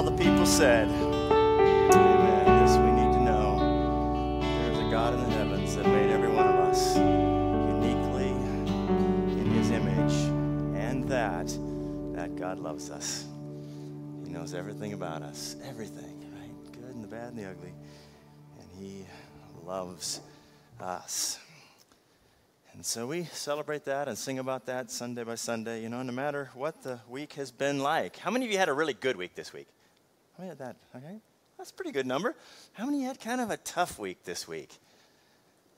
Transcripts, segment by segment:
all the people said, Amen. This we need to know. There is a God in the heavens that made every one of us uniquely in his image, and that that God loves us. He knows everything about us, everything, right? Good and the bad and the ugly. And he loves us. And so we celebrate that and sing about that Sunday by Sunday, you know, no matter what the week has been like. How many of you had a really good week this week? How many had that? Okay. That's a pretty good number. How many had kind of a tough week this week?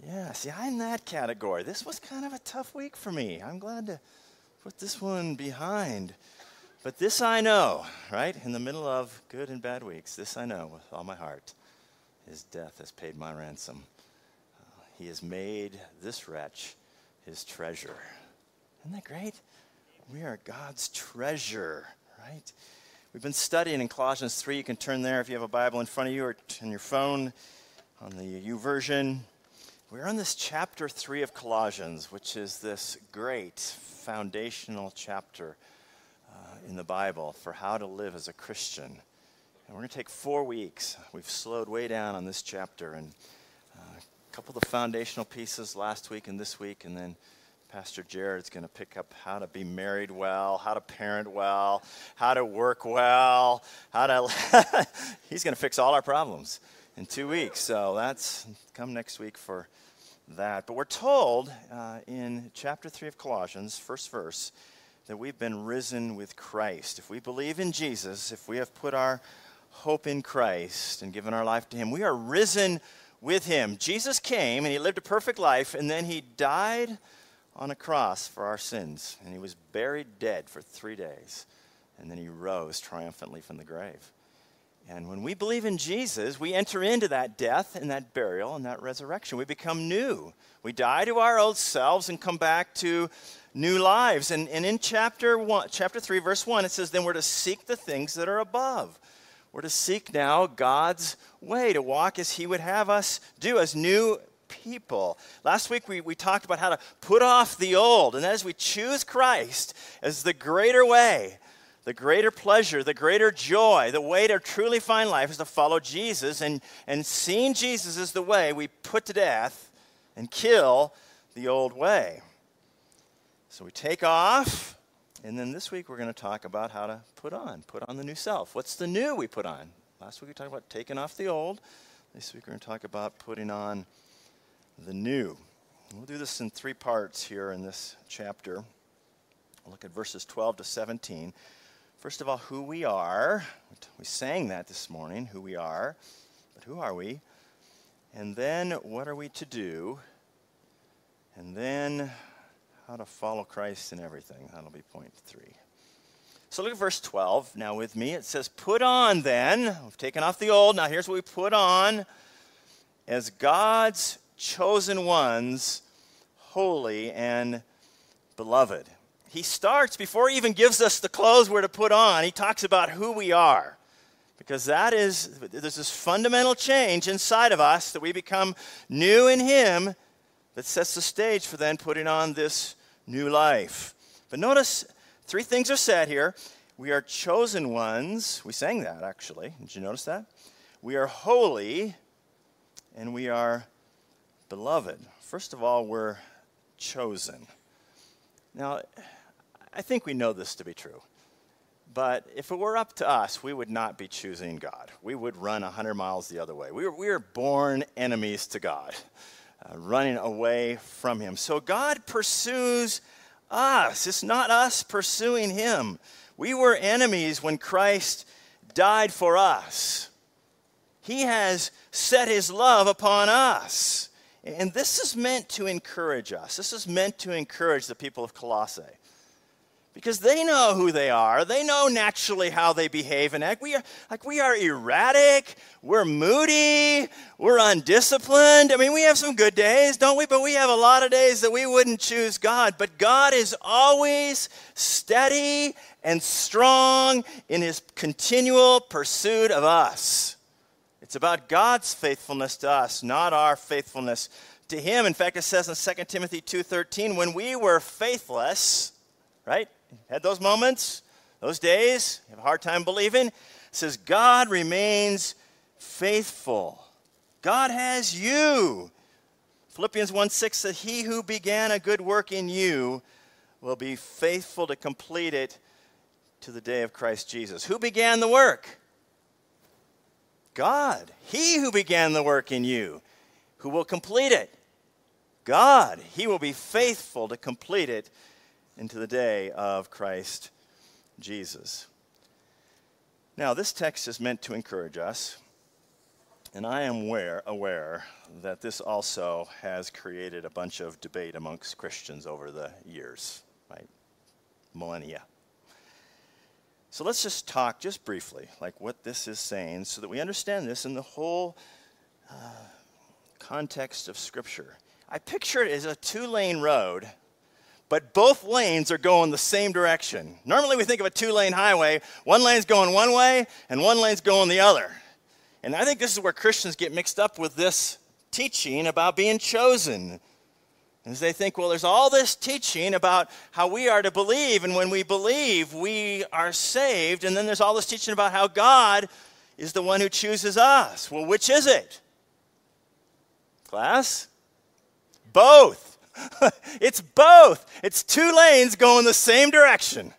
Yeah, see, I'm in that category. This was kind of a tough week for me. I'm glad to put this one behind. But this I know, right? In the middle of good and bad weeks, this I know with all my heart. His death has paid my ransom. Uh, he has made this wretch his treasure. Isn't that great? We are God's treasure, right? We've been studying in Colossians 3. You can turn there if you have a Bible in front of you or on your phone on the YouVersion. We're on this chapter 3 of Colossians, which is this great foundational chapter uh, in the Bible for how to live as a Christian. And we're going to take four weeks. We've slowed way down on this chapter and a couple of the foundational pieces last week and this week, and then Pastor Jared's going to pick up how to be married well, how to parent well, how to work well, how to. he's going to fix all our problems in two weeks. So that's come next week for that. But we're told uh, in chapter 3 of Colossians, first verse, that we've been risen with Christ. If we believe in Jesus, if we have put our hope in Christ and given our life to Him, we are risen with him. Jesus came and he lived a perfect life, and then he died on a cross for our sins. And he was buried dead for three days. And then he rose triumphantly from the grave. And when we believe in Jesus, we enter into that death and that burial and that resurrection. We become new. We die to our old selves and come back to new lives. And, and in chapter, one, chapter 3, verse 1, it says, Then we're to seek the things that are above we're to seek now God's way, to walk as He would have us do as new people. Last week we, we talked about how to put off the old, and as we choose Christ as the greater way, the greater pleasure, the greater joy, the way to truly find life is to follow Jesus, and, and seeing Jesus is the way, we put to death and kill the old way. So we take off and then this week we're going to talk about how to put on, put on the new self. What's the new we put on? Last week we talked about taking off the old. This week we're going to talk about putting on the new. We'll do this in three parts here in this chapter. We'll look at verses 12 to 17. First of all, who we are. We sang that this morning, who we are. But who are we? And then what are we to do? And then how to follow Christ in everything. That'll be point three. So look at verse 12 now with me. It says, Put on then, we've taken off the old. Now here's what we put on as God's chosen ones, holy and beloved. He starts, before he even gives us the clothes we're to put on, he talks about who we are. Because that is, there's this fundamental change inside of us that we become new in him that sets the stage for then putting on this new life. But notice three things are said here. We are chosen ones. We sang that actually. Did you notice that? We are holy and we are beloved. First of all, we're chosen. Now, I think we know this to be true. But if it were up to us, we would not be choosing God. We would run 100 miles the other way. We are, we born enemies to God uh, running away from Him. So God pursues us. It's not us pursuing Him. We were enemies when Christ died for us. He has set His love upon us. And this is meant to encourage us. This is meant to encourage the people of Colossae because they know who they are. They know naturally how they behave and act. We are like we are erratic, we're moody, we're undisciplined. I mean, we have some good days, don't we? But we have a lot of days that we wouldn't choose God. But God is always steady and strong in his continual pursuit of us. It's about God's faithfulness to us, not our faithfulness to him. In fact, it says in 2 Timothy 2:13, when we were faithless, right? Had those moments? Those days, have a hard time believing, it says God remains faithful. God has you. Philippians 1 6 says, He who began a good work in you will be faithful to complete it to the day of Christ Jesus. Who began the work? God. He who began the work in you, who will complete it. God. He will be faithful to complete it into the day of Christ Jesus. Now, this text is meant to encourage us, and I am aware, aware that this also has created a bunch of debate amongst Christians over the years, right? Millennia. So let's just talk just briefly, like what this is saying, so that we understand this in the whole uh, context of Scripture. I picture it as a two lane road, but both lanes are going the same direction. Normally, we think of a two lane highway, one lane's going one way, and one lane's going the other. And I think this is where Christians get mixed up with this teaching about being chosen. As they think, well, there's all this teaching about how we are to believe, and when we believe, we are saved. And then there's all this teaching about how God is the one who chooses us. Well, which is it? Class? Both. it's both. It's two lanes going the same direction.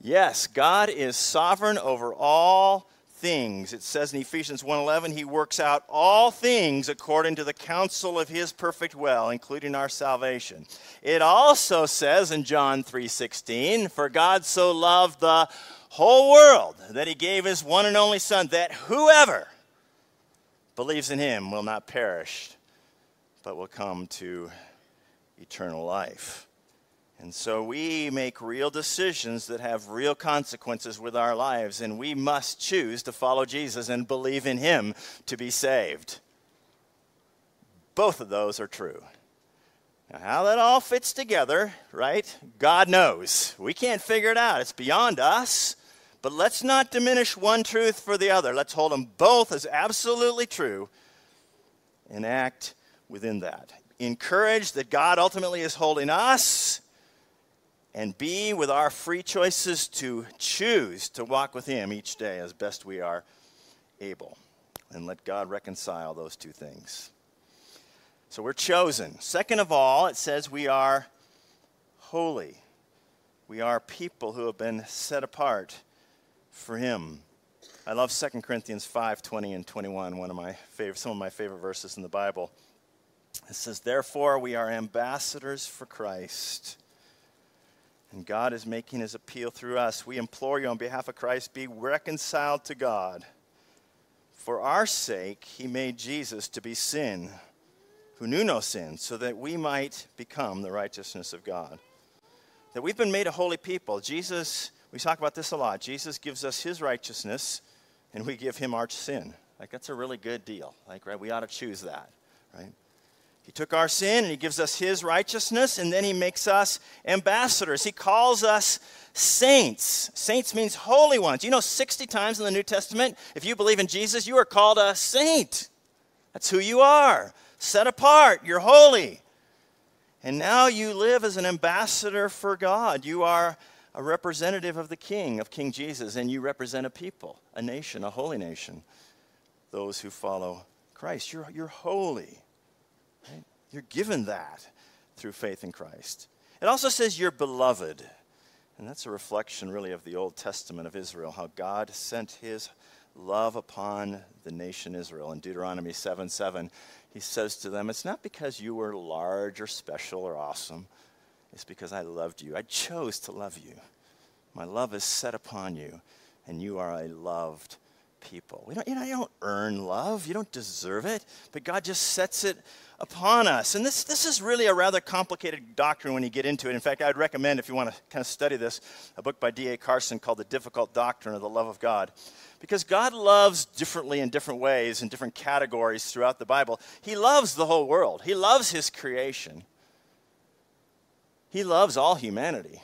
Yes, God is sovereign over all things. It says in Ephesians 1:11, he works out all things according to the counsel of his perfect will, including our salvation. It also says in John 3:16, for God so loved the whole world that he gave his one and only son that whoever believes in him will not perish but will come to eternal life. And so we make real decisions that have real consequences with our lives, and we must choose to follow Jesus and believe in Him to be saved. Both of those are true. Now, how that all fits together, right? God knows. We can't figure it out, it's beyond us. But let's not diminish one truth for the other. Let's hold them both as absolutely true and act within that. Encourage that God ultimately is holding us and be with our free choices to choose to walk with Him each day as best we are able. And let God reconcile those two things. So we're chosen. Second of all, it says we are holy. We are people who have been set apart for Him. I love 2 Corinthians 5 20 and 21, one of my favorite, some of my favorite verses in the Bible. It says, Therefore, we are ambassadors for Christ and God is making his appeal through us. We implore you on behalf of Christ, be reconciled to God. For our sake, he made Jesus to be sin, who knew no sin, so that we might become the righteousness of God. That we've been made a holy people. Jesus, we talk about this a lot. Jesus gives us his righteousness, and we give him our sin. Like, that's a really good deal. Like, right? We ought to choose that, right? He took our sin and he gives us his righteousness, and then he makes us ambassadors. He calls us saints. Saints means holy ones. You know, 60 times in the New Testament, if you believe in Jesus, you are called a saint. That's who you are. Set apart. You're holy. And now you live as an ambassador for God. You are a representative of the King, of King Jesus, and you represent a people, a nation, a holy nation, those who follow Christ. You're, you're holy. Right? You're given that through faith in Christ. It also says you're beloved. And that's a reflection, really, of the Old Testament of Israel, how God sent his love upon the nation Israel. In Deuteronomy 7 7, he says to them, It's not because you were large or special or awesome, it's because I loved you. I chose to love you. My love is set upon you, and you are a loved people. We don't, you know, you don't earn love, you don't deserve it, but God just sets it upon us. And this, this is really a rather complicated doctrine when you get into it. In fact, I'd recommend, if you want to kind of study this, a book by D.A. Carson called The Difficult Doctrine of the Love of God. Because God loves differently in different ways, in different categories throughout the Bible. He loves the whole world, He loves His creation, He loves all humanity.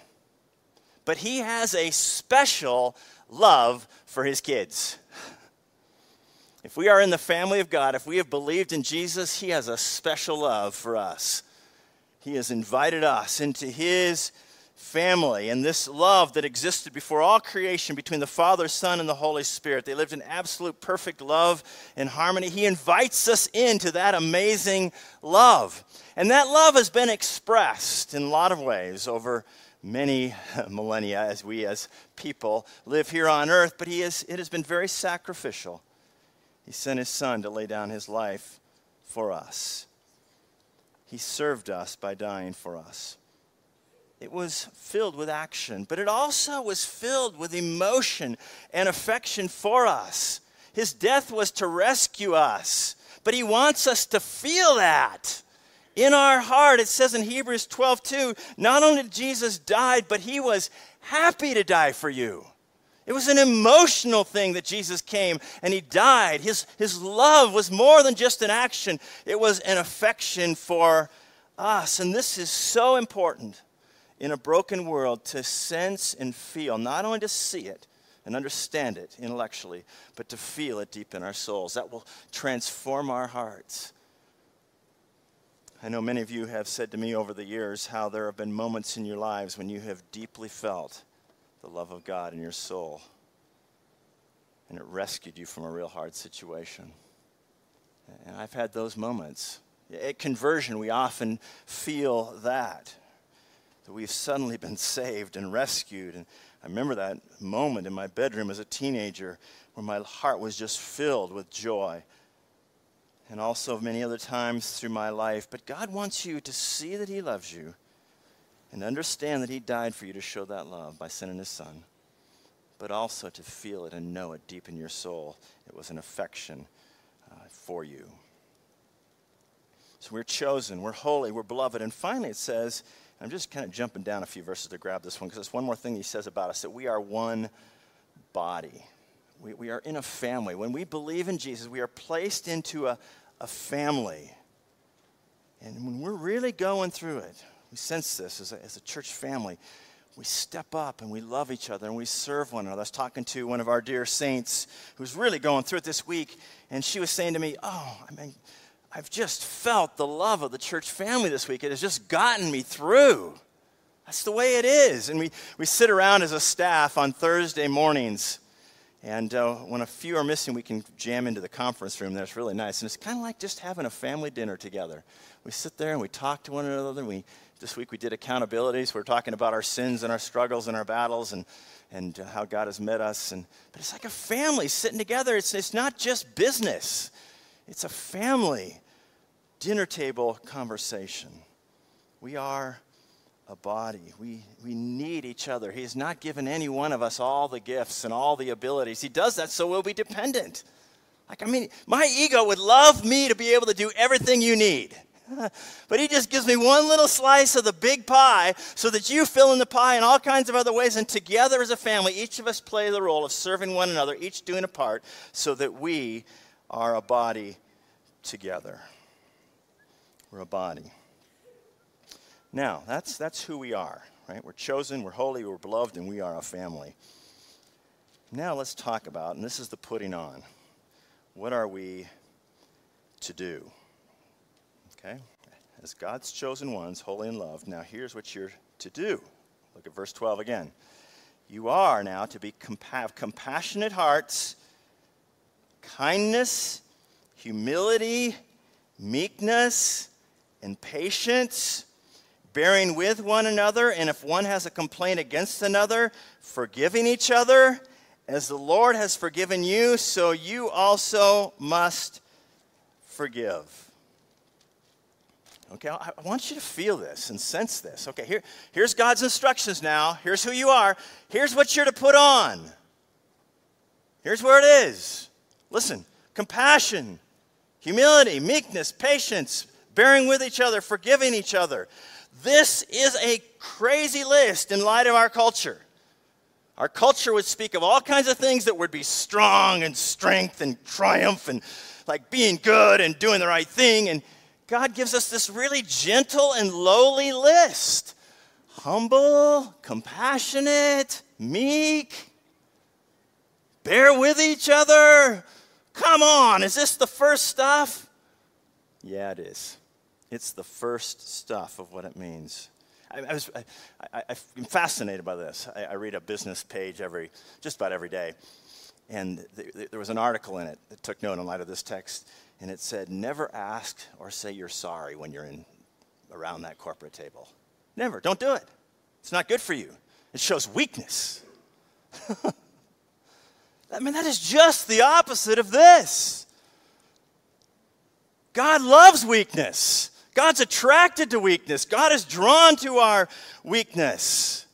But He has a special love for His kids. If we are in the family of God, if we have believed in Jesus, He has a special love for us. He has invited us into His family and this love that existed before all creation between the Father, Son, and the Holy Spirit. They lived in absolute perfect love and harmony. He invites us into that amazing love. And that love has been expressed in a lot of ways over many millennia as we as people live here on earth, but he is, it has been very sacrificial. He sent his son to lay down his life for us. He served us by dying for us. It was filled with action, but it also was filled with emotion and affection for us. His death was to rescue us, but he wants us to feel that in our heart. It says in Hebrews 12, 2, not only did Jesus die, but he was happy to die for you. It was an emotional thing that Jesus came and he died. His, his love was more than just an action, it was an affection for us. And this is so important in a broken world to sense and feel, not only to see it and understand it intellectually, but to feel it deep in our souls. That will transform our hearts. I know many of you have said to me over the years how there have been moments in your lives when you have deeply felt the love of God in your soul, and it rescued you from a real hard situation. And I've had those moments. At conversion, we often feel that, that we've suddenly been saved and rescued. And I remember that moment in my bedroom as a teenager where my heart was just filled with joy and also many other times through my life. But God wants you to see that He loves you and understand that He died for you to show that love by sending His Son, but also to feel it and know it deep in your soul. It was an affection uh, for you. So we're chosen, we're holy, we're beloved. And finally, it says, I'm just kind of jumping down a few verses to grab this one because there's one more thing He says about us that we are one body. We, we are in a family. When we believe in Jesus, we are placed into a, a family. And when we're really going through it, we sense this as a, as a church family. We step up and we love each other and we serve one another. I was talking to one of our dear saints who's really going through it this week, and she was saying to me, Oh, I mean, I've just felt the love of the church family this week. It has just gotten me through. That's the way it is. And we, we sit around as a staff on Thursday mornings and uh, when a few are missing, we can jam into the conference room. That's really nice. And it's kind of like just having a family dinner together. We sit there and we talk to one another. We, this week we did accountabilities. We're talking about our sins and our struggles and our battles and, and uh, how God has met us. And, but it's like a family sitting together. It's, it's not just business, it's a family dinner table conversation. We are a body. We, we need each other. He has not given any one of us all the gifts and all the abilities. He does that so we'll be dependent. Like, I mean, my ego would love me to be able to do everything you need. but he just gives me one little slice of the big pie so that you fill in the pie in all kinds of other ways. And together as a family, each of us play the role of serving one another, each doing a part, so that we are a body together. We're a body. Now, that's, that's who we are, right? We're chosen, we're holy, we're beloved, and we are a family. Now let's talk about, and this is the putting on. What are we to do? Okay? As God's chosen ones, holy and loved, now here's what you're to do. Look at verse 12 again. You are now to be have compassionate hearts, kindness, humility, meekness, and patience bearing with one another, and if one has a complaint against another, forgiving each other. As the Lord has forgiven you, so you also must forgive. Okay, I want you to feel this and sense this. Okay, here, here's God's instructions now. Here's who you are. Here's what you're to put on. Here's where it is. Listen compassion, humility, meekness, patience, bearing with each other, forgiving each other. This is a crazy list in light of our culture. Our culture would speak of all kinds of things that would be strong and strength and triumph and like being good and doing the right thing. And God gives us this really gentle and lowly list humble, compassionate, meek, bear with each other. Come on, is this the first stuff? Yeah, it is. It's the first stuff of what it means. I, I was, I, am fascinated by this. I, I, read a business page every, just about every day. And th- th- there was an article in it that took note in light of this text. And it said, never ask or say you're sorry when you're in, around that corporate table. Never. Don't do it. It's not good for you. It shows weakness. I mean, that is just the opposite of this. God loves weakness. God's attracted to weakness. God is drawn to our weakness.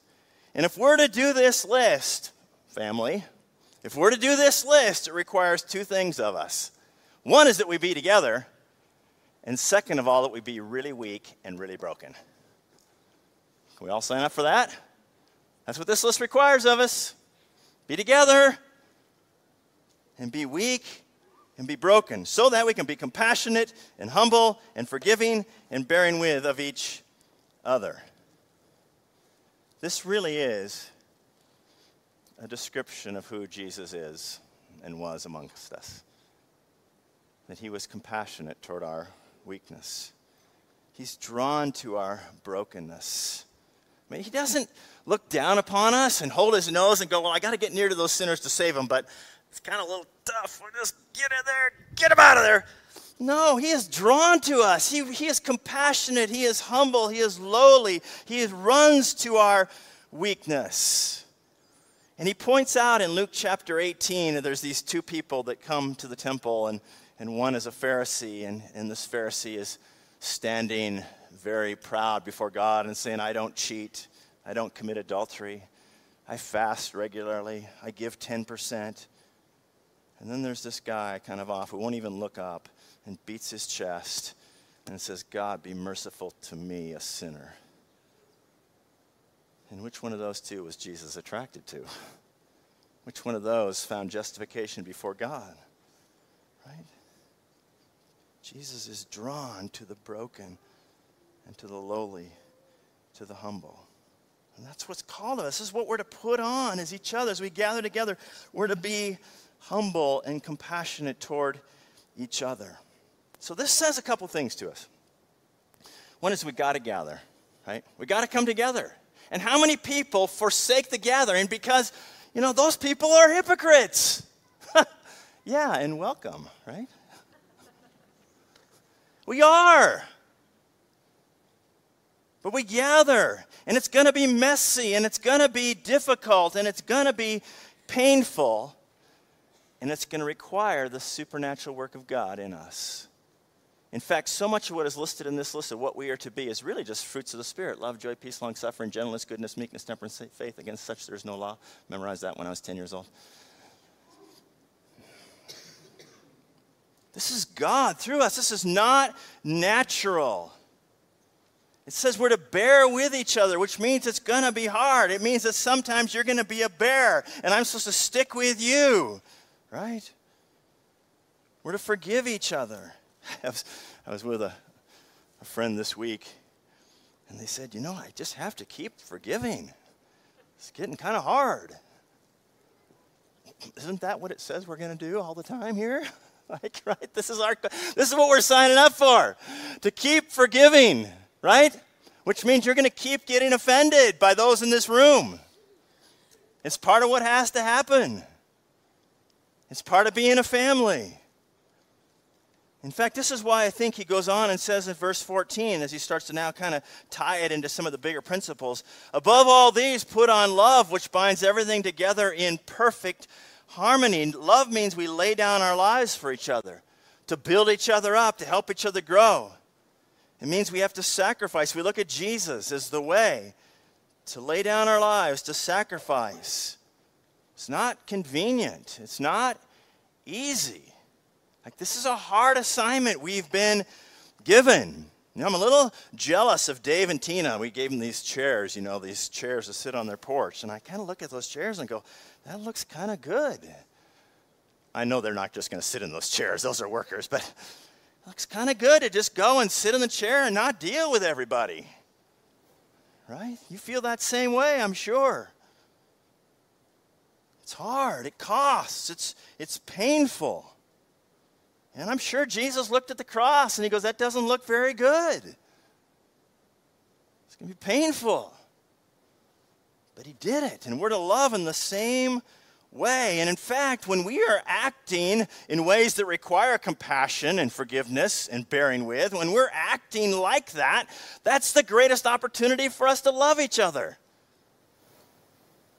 And if we're to do this list, family, if we're to do this list, it requires two things of us. One is that we be together, and second of all, that we be really weak and really broken. Can we all sign up for that? That's what this list requires of us. Be together and be weak and be broken, so that we can be compassionate and humble and forgiving and bearing with of each other. This really is a description of who Jesus is and was amongst us. That he was compassionate toward our weakness. He's drawn to our brokenness. I mean, he doesn't look down upon us and hold his nose and go, Well, I got to get near to those sinners to save them, but it's kind of a little tough. We'll just get in there, get him out of there. No, he is drawn to us. He, he is compassionate. He is humble. He is lowly. He runs to our weakness. And he points out in Luke chapter 18 that there's these two people that come to the temple, and, and one is a Pharisee, and, and this Pharisee is standing very proud before God and saying, I don't cheat, I don't commit adultery, I fast regularly, I give 10%. And then there's this guy kind of off who won't even look up and beats his chest and says, God, be merciful to me, a sinner. And which one of those two was Jesus attracted to? Which one of those found justification before God? Right? Jesus is drawn to the broken and to the lowly, to the humble. And that's what's called of us. This is what we're to put on as each other. As we gather together, we're to be humble and compassionate toward each other. So this says a couple things to us. One is we got to gather, right? We got to come together. And how many people forsake the gathering because, you know, those people are hypocrites? yeah, and welcome, right? We are. But we gather, and it's going to be messy, and it's going to be difficult, and it's going to be painful, and it's going to require the supernatural work of God in us. In fact, so much of what is listed in this list of what we are to be is really just fruits of the Spirit love, joy, peace, long suffering, gentleness, goodness, meekness, temperance, faith. Against such there is no law. Memorized that when I was 10 years old. This is God through us. This is not natural. It says we're to bear with each other, which means it's going to be hard. It means that sometimes you're going to be a bear, and I'm supposed to stick with you, right? We're to forgive each other. I was, I was with a, a friend this week, and they said, You know, I just have to keep forgiving. It's getting kind of hard. Isn't that what it says we're going to do all the time here? like, right? This is our this is what we're signing up for. To keep forgiving right? Which means you're going to keep getting offended by those in this room. It's part of what has to happen. It's part of being a family. In fact, this is why I think he goes on and says in verse 14, as he starts to now kind of tie it into some of the bigger principles above all these, put on love, which binds everything together in perfect harmony. Love means we lay down our lives for each other, to build each other up, to help each other grow. It means we have to sacrifice. We look at Jesus as the way to lay down our lives, to sacrifice. It's not convenient, it's not easy. Like, this is a hard assignment we've been given. You know, I'm a little jealous of Dave and Tina. We gave them these chairs, you know, these chairs to sit on their porch. And I kind of look at those chairs and go, that looks kind of good. I know they're not just going to sit in those chairs, those are workers, but it looks kind of good to just go and sit in the chair and not deal with everybody. Right? You feel that same way, I'm sure. It's hard, it costs, it's, it's painful. And I'm sure Jesus looked at the cross and he goes, That doesn't look very good. It's going to be painful. But he did it. And we're to love in the same way. And in fact, when we are acting in ways that require compassion and forgiveness and bearing with, when we're acting like that, that's the greatest opportunity for us to love each other.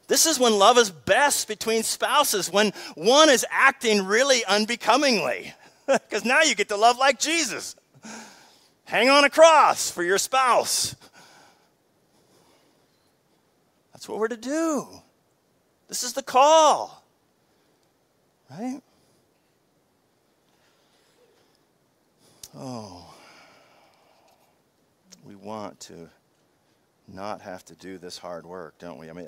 This is when love is best between spouses, when one is acting really unbecomingly. Because now you get to love like Jesus. Hang on a cross for your spouse. That's what we're to do. This is the call. Right? Oh. We want to not have to do this hard work, don't we? I mean,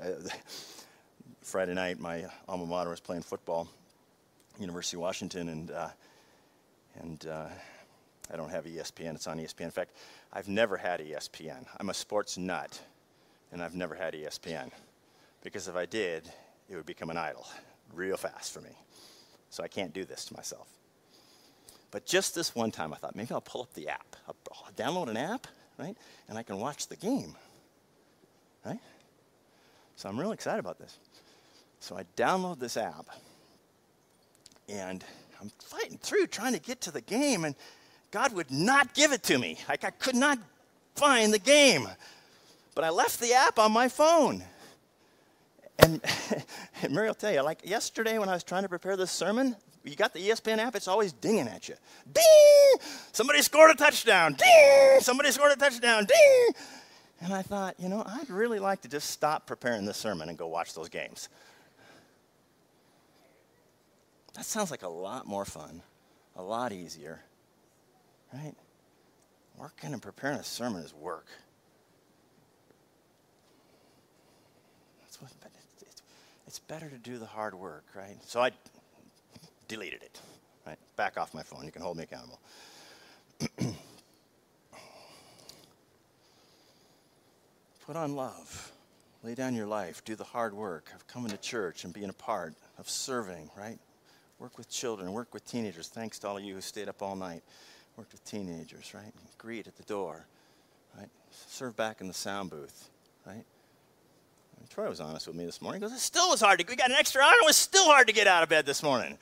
Friday night, my alma mater was playing football, University of Washington, and uh, and uh, I don't have ESPN. It's on ESPN. In fact, I've never had ESPN. I'm a sports nut, and I've never had ESPN because if I did, it would become an idol real fast for me. So I can't do this to myself. But just this one time, I thought maybe I'll pull up the app. I'll download an app, right? And I can watch the game, right? So I'm really excited about this. So I download this app, and I'm fighting through trying to get to the game, and God would not give it to me. Like I could not find the game. But I left the app on my phone. And, and Mary will tell you, like yesterday when I was trying to prepare this sermon, you got the ESPN app, it's always dinging at you. Ding! Somebody scored a touchdown. Ding! Somebody scored a touchdown. Ding! And I thought, you know, I'd really like to just stop preparing this sermon and go watch those games. That sounds like a lot more fun, a lot easier, right? Working and preparing a sermon is work. That's what, it's, it's better to do the hard work, right? So I deleted it, right? Back off my phone. You can hold me accountable. Put on love. Lay down your life. Do the hard work of coming to church and being a part of serving, right? Work with children, work with teenagers. Thanks to all of you who stayed up all night. Worked with teenagers, right? Greet at the door, right? Serve back in the sound booth, right? And Troy was honest with me this morning. He goes, it still was hard to, we got an extra hour, it was still hard to get out of bed this morning.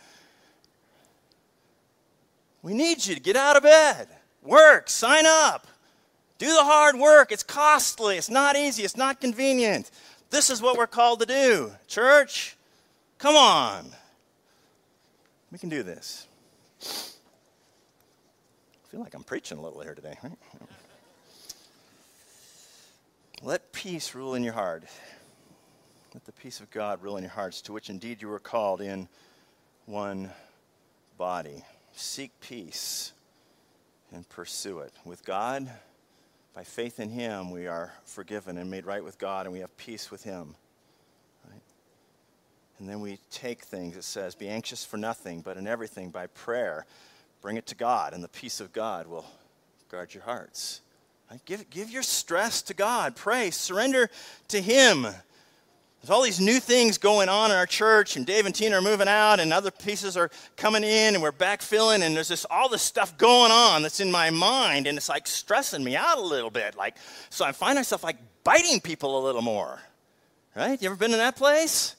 We need you to get out of bed. Work, sign up. Do the hard work. It's costly. It's not easy. It's not convenient. This is what we're called to do. Church, come on. We can do this. I feel like I'm preaching a little here today, right? Let peace rule in your heart. Let the peace of God rule in your hearts, to which indeed you were called in one body. Seek peace and pursue it. With God, by faith in Him, we are forgiven and made right with God, and we have peace with Him. And then we take things, it says, be anxious for nothing, but in everything by prayer. Bring it to God, and the peace of God will guard your hearts. Right? Give, give your stress to God. Pray. Surrender to Him. There's all these new things going on in our church, and Dave and Tina are moving out, and other pieces are coming in, and we're backfilling, and there's just all this stuff going on that's in my mind, and it's like stressing me out a little bit. Like, so I find myself like biting people a little more. Right? You ever been in that place?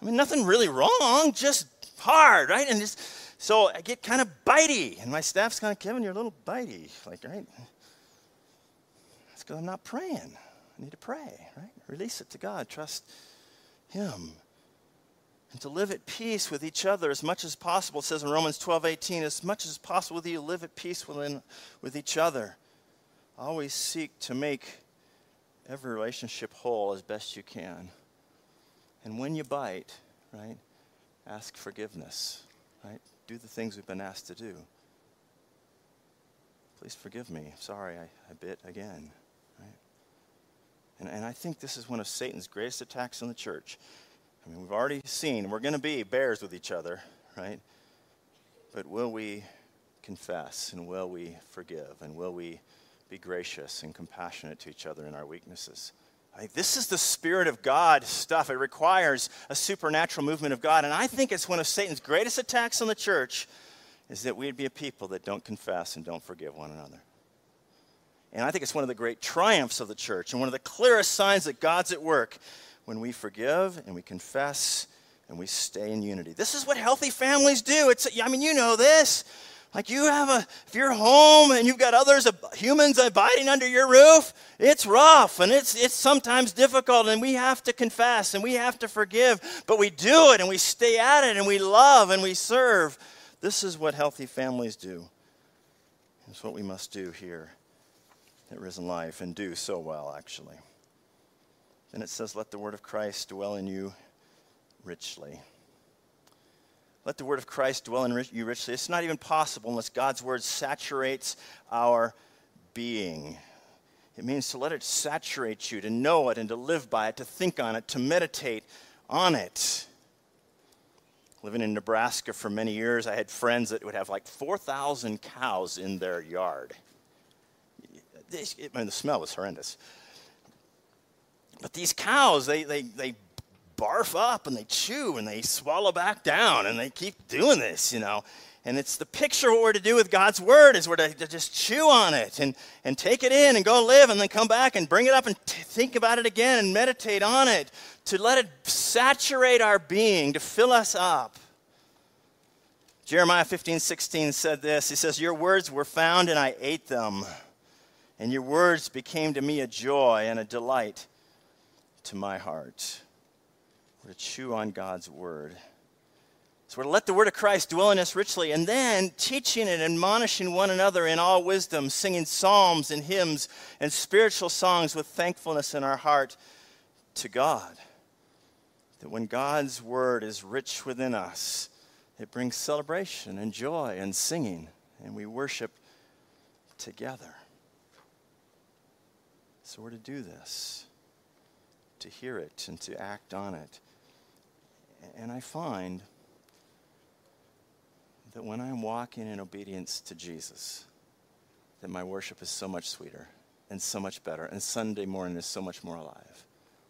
I mean, nothing really wrong, just hard, right? And just, so I get kind of bitey, and my staff's kind of, Kevin, you're a little bitey. Like, right? That's because I'm not praying. I need to pray, right? Release it to God, trust Him. And to live at peace with each other as much as possible. It says in Romans 12, 18, as much as possible with you, live at peace within, with each other. Always seek to make every relationship whole as best you can. And when you bite, right, ask forgiveness, right? Do the things we've been asked to do. Please forgive me. Sorry, I, I bit again? And, and I think this is one of Satan's greatest attacks on the church. I mean, we've already seen we're going to be bears with each other, right? But will we confess and will we forgive and will we be gracious and compassionate to each other in our weaknesses? Like, this is the Spirit of God stuff. It requires a supernatural movement of God. And I think it's one of Satan's greatest attacks on the church is that we'd be a people that don't confess and don't forgive one another. And I think it's one of the great triumphs of the church and one of the clearest signs that God's at work when we forgive and we confess and we stay in unity. This is what healthy families do. It's, I mean, you know this. Like you have a, if you're home and you've got others, humans abiding under your roof, it's rough and it's, it's sometimes difficult and we have to confess and we have to forgive, but we do it and we stay at it and we love and we serve. This is what healthy families do. It's what we must do here at Risen Life and do so well, actually. And it says, Let the word of Christ dwell in you richly. Let the word of Christ dwell in you richly. It's not even possible unless God's word saturates our being. It means to let it saturate you, to know it and to live by it, to think on it, to meditate on it. Living in Nebraska for many years, I had friends that would have like 4,000 cows in their yard. I mean, the smell was horrendous. But these cows, they, they, they barf up and they chew and they swallow back down and they keep doing this, you know. And it's the picture of what we're to do with God's word is we're to, to just chew on it and, and take it in and go live and then come back and bring it up and t- think about it again and meditate on it, to let it saturate our being, to fill us up. Jeremiah 15, 16 said this. He says, Your words were found and I ate them, and your words became to me a joy and a delight to my heart. We're to chew on God's word. So we're to let the word of Christ dwell in us richly, and then teaching and admonishing one another in all wisdom, singing psalms and hymns and spiritual songs with thankfulness in our heart to God. That when God's word is rich within us, it brings celebration and joy and singing, and we worship together. So we're to do this, to hear it and to act on it. And I find that when I'm walking in obedience to Jesus, that my worship is so much sweeter and so much better, and Sunday morning is so much more alive.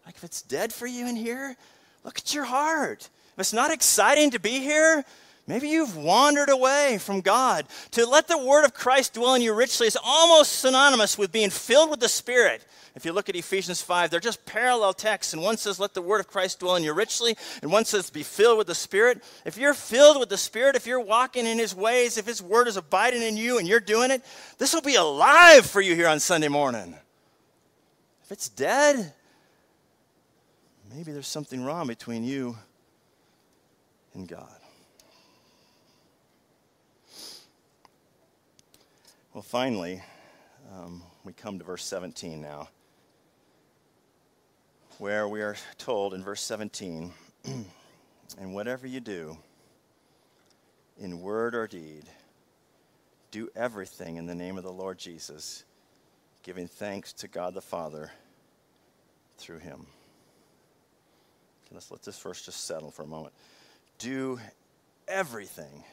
Like if it's dead for you in here, look at your heart. If it's not exciting to be here, maybe you've wandered away from God. To let the word of Christ dwell in you richly is almost synonymous with being filled with the Spirit. If you look at Ephesians 5, they're just parallel texts. And one says, Let the word of Christ dwell in you richly. And one says, Be filled with the Spirit. If you're filled with the Spirit, if you're walking in his ways, if his word is abiding in you and you're doing it, this will be alive for you here on Sunday morning. If it's dead, maybe there's something wrong between you and God. Well, finally, um, we come to verse 17 now where we are told in verse 17, and whatever you do, in word or deed, do everything in the name of the Lord Jesus, giving thanks to God the Father through him. Okay, let's let this verse just settle for a moment. Do everything,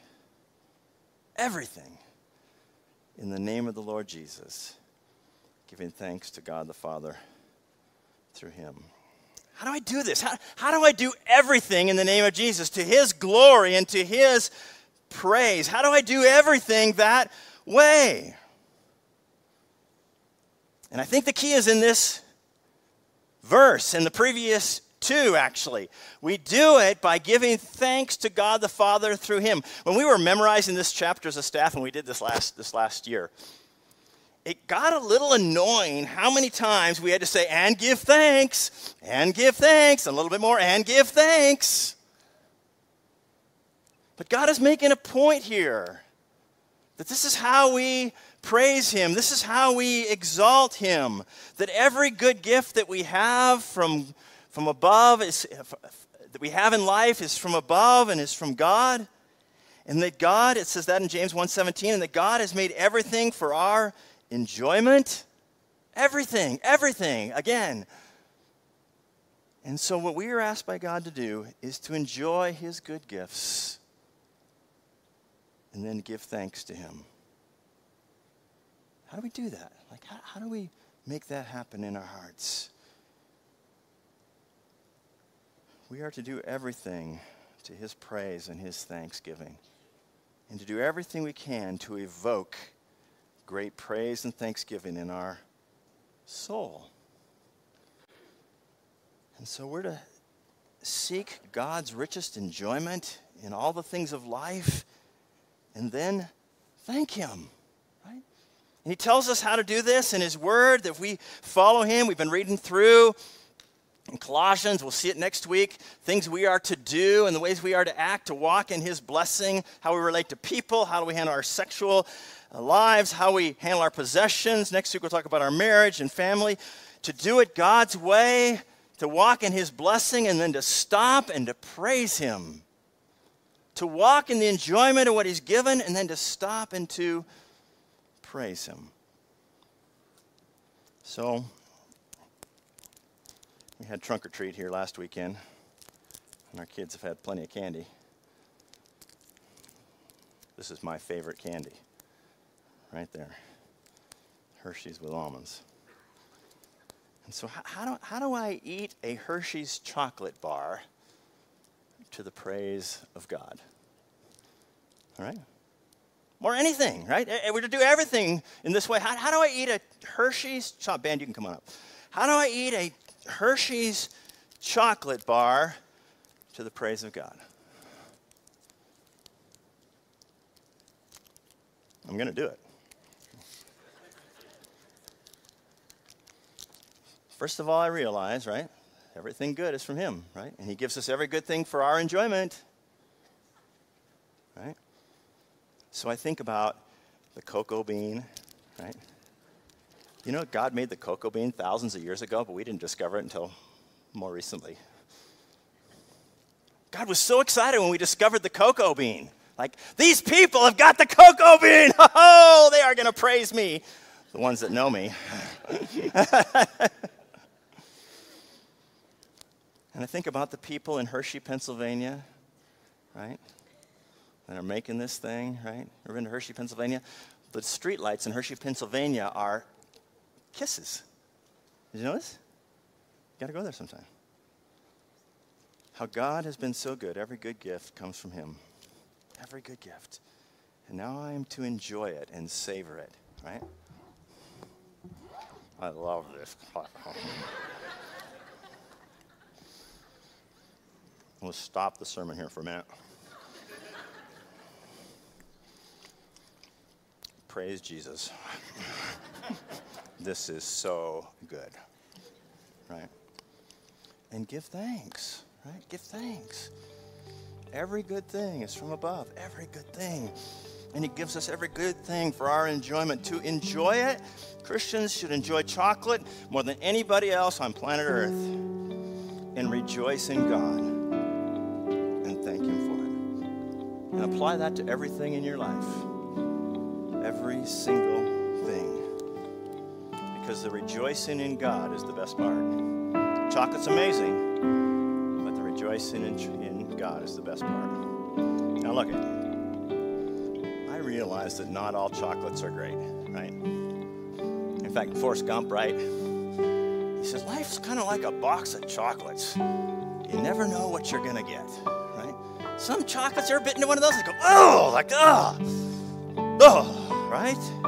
everything in the name of the Lord Jesus, giving thanks to God the Father through him. How do I do this? How, how do I do everything in the name of Jesus to his glory and to his praise? How do I do everything that way? And I think the key is in this verse and the previous two, actually. We do it by giving thanks to God the Father through him. When we were memorizing this chapter as a staff, and we did this last, this last year, it got a little annoying how many times we had to say, and give thanks, and give thanks, and a little bit more, and give thanks. But God is making a point here that this is how we praise Him, this is how we exalt Him, that every good gift that we have from, from above is, that we have in life is from above and is from God. And that God, it says that in James 1:17, and that God has made everything for our enjoyment, everything, everything, again. And so, what we are asked by God to do is to enjoy His good gifts and then give thanks to Him. How do we do that? Like, how, how do we make that happen in our hearts? We are to do everything to His praise and His thanksgiving, and to do everything we can to evoke great praise and thanksgiving in our soul. And so we're to seek God's richest enjoyment in all the things of life and then thank Him, right? And He tells us how to do this in His Word that we follow Him. We've been reading through in Colossians, we'll see it next week, things we are to do and the ways we are to act to walk in His blessing, how we relate to people, how do we handle our sexual uh, lives, how we handle our possessions. Next week, we'll talk about our marriage and family. To do it God's way, to walk in His blessing, and then to stop and to praise Him. To walk in the enjoyment of what He's given, and then to stop and to praise Him. So, we had trunk or treat here last weekend, and our kids have had plenty of candy. This is my favorite candy, right there Hershey's with almonds. And so, how, do, how do I eat a Hershey's chocolate bar to the praise of God? All right? Or anything, right? We're to do everything in this way. How, how do I eat a Hershey's chocolate band? You can come on up. How do I eat a Hershey's chocolate bar to the praise of God. I'm going to do it. First of all, I realize, right? Everything good is from Him, right? And He gives us every good thing for our enjoyment, right? So I think about the cocoa bean, right? You know, God made the cocoa bean thousands of years ago, but we didn't discover it until more recently. God was so excited when we discovered the cocoa bean. Like, these people have got the cocoa bean. Oh, they are going to praise me. The ones that know me. and I think about the people in Hershey, Pennsylvania, right? That are making this thing, right? Ever been to Hershey, Pennsylvania? The streetlights in Hershey, Pennsylvania are kisses. Did you this? You got to go there sometime. How God has been so good. Every good gift comes from Him. Every good gift. And now I am to enjoy it and savor it, right? I love this. We'll stop the sermon here for a minute. Praise Jesus. This is so good. Right? And give thanks, right? Give thanks. Every good thing is from above, every good thing. And He gives us every good thing for our enjoyment. To enjoy it, Christians should enjoy chocolate more than anybody else on planet Earth and rejoice in God and thank Him for it. And apply that to everything in your life. Every single because the rejoicing in God is the best part. Chocolate's amazing, but the rejoicing in, in God is the best part. Now, look, I realize that not all chocolates are great, right? In fact, Forrest Gump, right? He says, Life's kind of like a box of chocolates. You never know what you're to get, right? Some chocolates, are bitten into one of those and go, oh, like, oh, oh, right?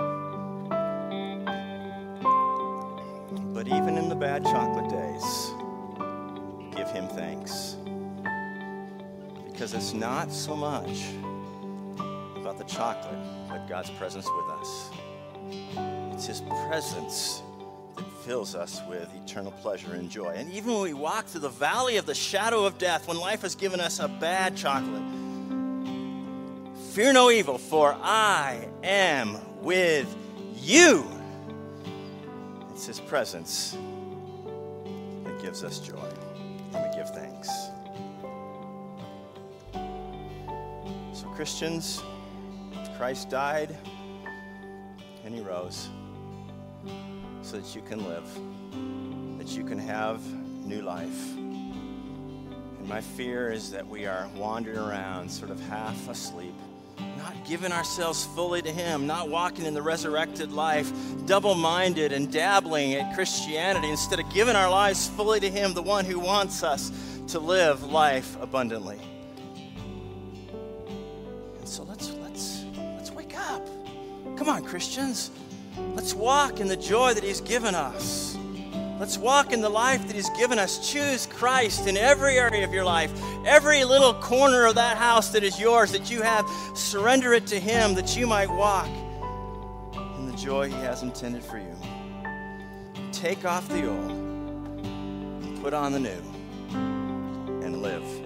Not so much about the chocolate, but God's presence with us. It's his presence that fills us with eternal pleasure and joy. And even when we walk through the valley of the shadow of death, when life has given us a bad chocolate, fear no evil, for I am with you. It's His presence that gives us joy, and we give thanks. Christians, Christ died and He rose so that you can live, that you can have new life. And my fear is that we are wandering around, sort of half asleep not giving ourselves fully to Him, not walking in the resurrected life, double minded and dabbling at Christianity, instead of giving our lives fully to Him, the one who wants us to live life abundantly. Come on, Christians. Let's walk in the joy that He's given us. Let's walk in the life that He's given us. Choose Christ in every area of your life, every little corner of that house that is yours that you have. Surrender it to Him that you might walk in the joy He has intended for you. Take off the old, put on the new, and live.